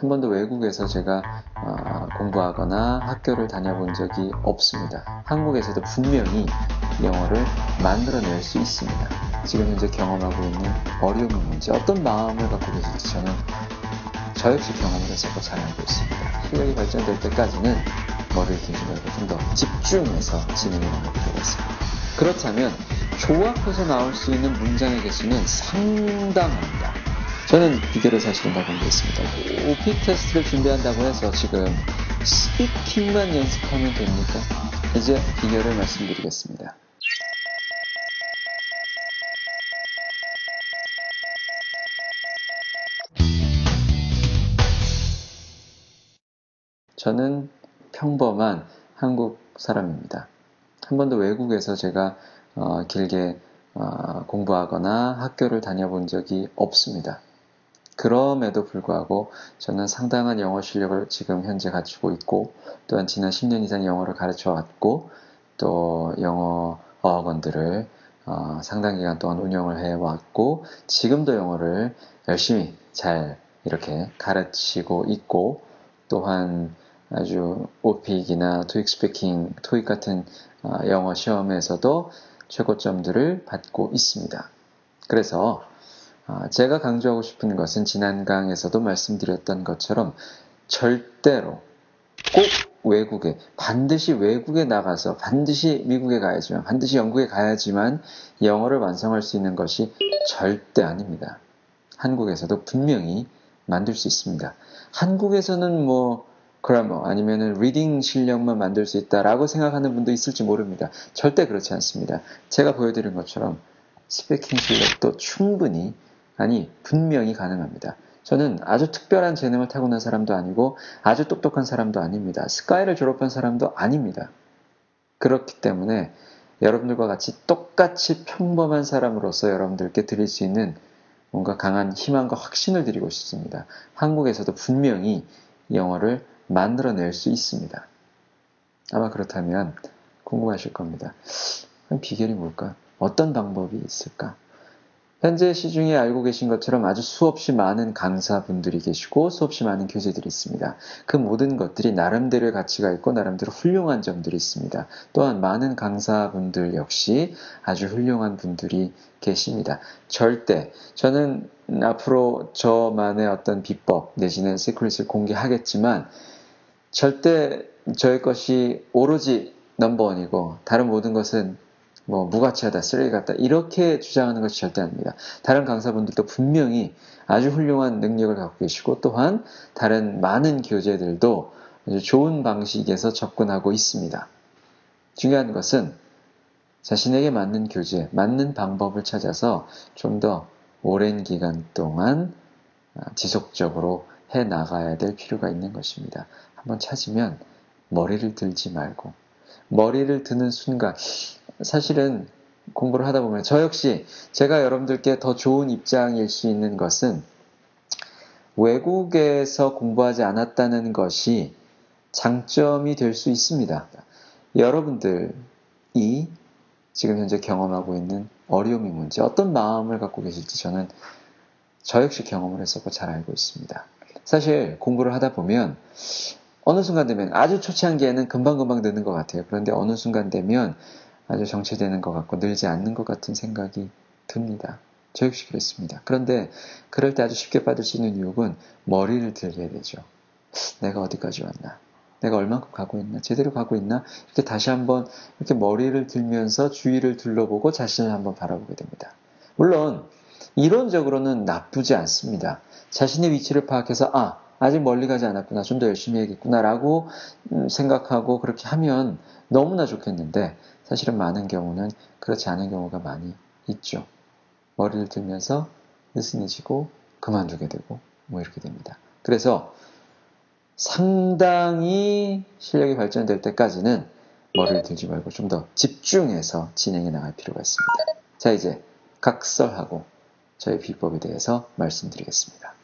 한 번도 외국에서 제가 어, 공부하거나 학교를 다녀본 적이 없습니다. 한국에서도 분명히 영어를 만들어낼 수 있습니다. 지금 현재 경험하고 있는 어려움이 뭔지 어떤 마음을 갖고 계실지 저는 저 역시 경험을 해서 잘 알고 있습니다. 실력이 발전될 때까지는 머리를 들지 말고 좀 더 집중해서 진행해 나갈 필요가 있습니다. 그렇다면 조합해서 나올 수 있는 문장의 개수는 상당합니다. 저는 비결을 사실은 다 공개했습니다. OP 테스트를 준비한다고 해서 지금 스피킹만 연습하면 됩니까? 이제 비결을 말씀드리겠습니다. 저는 평범한 한국 사람입니다. 한 번도 외국에서 제가 어, 길게 어, 공부하거나 학교를 다녀본 적이 없습니다. 그럼에도 불구하고 저는 상당한 영어 실력을 지금 현재 갖추고 있고 또한 지난 10년 이상 영어를 가르쳐 왔고 또 영어 어학원들을 어, 상당 기간 동안 운영을 해왔고 지금도 영어를 열심히 잘 이렇게 가르치고 있고 또한 아주 오픽이나 토익 스피킹, 토익 같은 어, 영어 시험에서도 최고점들을 받고 있습니다. 그래서 어, 제가 강조하고 싶은 것은 지난 강에서도 말씀드렸던 것처럼 절대로 꼭 외국에 반드시 외국에 나가서 반드시 미국에 가야지만 반드시 영국에 가야지만 영어를 완성할 수 있는 것이 절대 아닙니다. 한국에서도 분명히 만들 수 있습니다. 한국에서는 뭐 grammar 아니면은 reading 실력만 만들 수 있다라고 생각하는 분도 있을지 모릅니다. 절대 그렇지 않습니다. 제가 보여드린 것처럼 speaking 실력도 충분히 아니 분명히 가능합니다. 저는 아주 특별한 재능을 타고난 사람도 아니고 아주 똑똑한 사람도 아닙니다. SKY를 졸업한 사람도 아닙니다. 그렇기 때문에 여러분들과 같이 똑같이 평범한 사람으로서 여러분들께 드릴 수 있는 뭔가 강한 희망과 확신을 드리고 싶습니다. 한국에서도 분명히 영어를 만들어낼 수 있습니다. 아마 그렇다면 궁금하실 겁니다. 비결이 뭘까? 어떤 방법이 있을까? 현재 시중에 알고 계신 것처럼 아주 수없이 많은 강사분들이 계시고 수없이 많은 교재들이 있습니다. 그 모든 것들이 나름대로의 가치가 있고 나름대로 훌륭한 점들이 있습니다. 또한 많은 강사분들 역시 아주 훌륭한 분들이 계십니다. 절대 저는 앞으로 저만의 어떤 비법 내지는 시크릿을 공개하겠지만 절대 저의 것이 오로지 넘버원이고 다른 모든 것은 뭐 무가치하다, 쓰레기 같다 이렇게 주장하는 것이 절대 아닙니다. 다른 강사분들도 분명히 아주 훌륭한 능력을 갖고 계시고 또한 다른 많은 교재들도 아주 좋은 방식에서 접근하고 있습니다. 중요한 것은 자신에게 맞는 교재, 맞는 방법을 찾아서 좀 더 오랜 기간 동안 아, 지속적으로 해 나가야 될 필요가 있는 것입니다. 한번 찾으면 머리를 들지 말고 머리를 드는 순간 사실은 공부를 하다 보면 저 역시 제가 여러분들께 더 좋은 입장일 수 있는 것은 외국에서 공부하지 않았다는 것이 장점이 될 수 있습니다. 여러분들이 지금 현재 경험하고 있는 어려움이 뭔지 어떤 마음을 갖고 계실지 저는 저 역시 경험을 했었고 잘 알고 있습니다. 사실 공부를 하다 보면 어느 순간 되면 아주 초창기에는 금방금방 느는 것 같아요. 그런데 어느 순간 되면 아주 정체되는 것 같고 늘지 않는 것 같은 생각이 듭니다. 저 역시 그랬습니다. 그런데 그럴 때 아주 쉽게 빠질 수 있는 유혹은 머리를 들게 되죠. 내가 어디까지 왔나? 내가 얼만큼 가고 있나? 제대로 가고 있나? 이렇게 다시 한번 이렇게 머리를 들면서 주위를 둘러보고 자신을 한번 바라보게 됩니다. 물론 이론적으로는 나쁘지 않습니다. 자신의 위치를 파악해서 아 아직 멀리 가지 않았구나 좀 더 열심히 해야겠구나라고 음, 생각하고 그렇게 하면 너무나 좋겠는데 사실은 많은 경우는 그렇지 않은 경우가 많이 있죠. 머리를 들면서 느슨해지고 그만두게 되고 뭐 이렇게 됩니다. 그래서 상당히 실력이 발전될 때까지는 머리를 들지 말고 좀 더 집중해서 진행해 나갈 필요가 있습니다. 자, 이제 각설하고 저의 비법에 대해서 말씀드리겠습니다.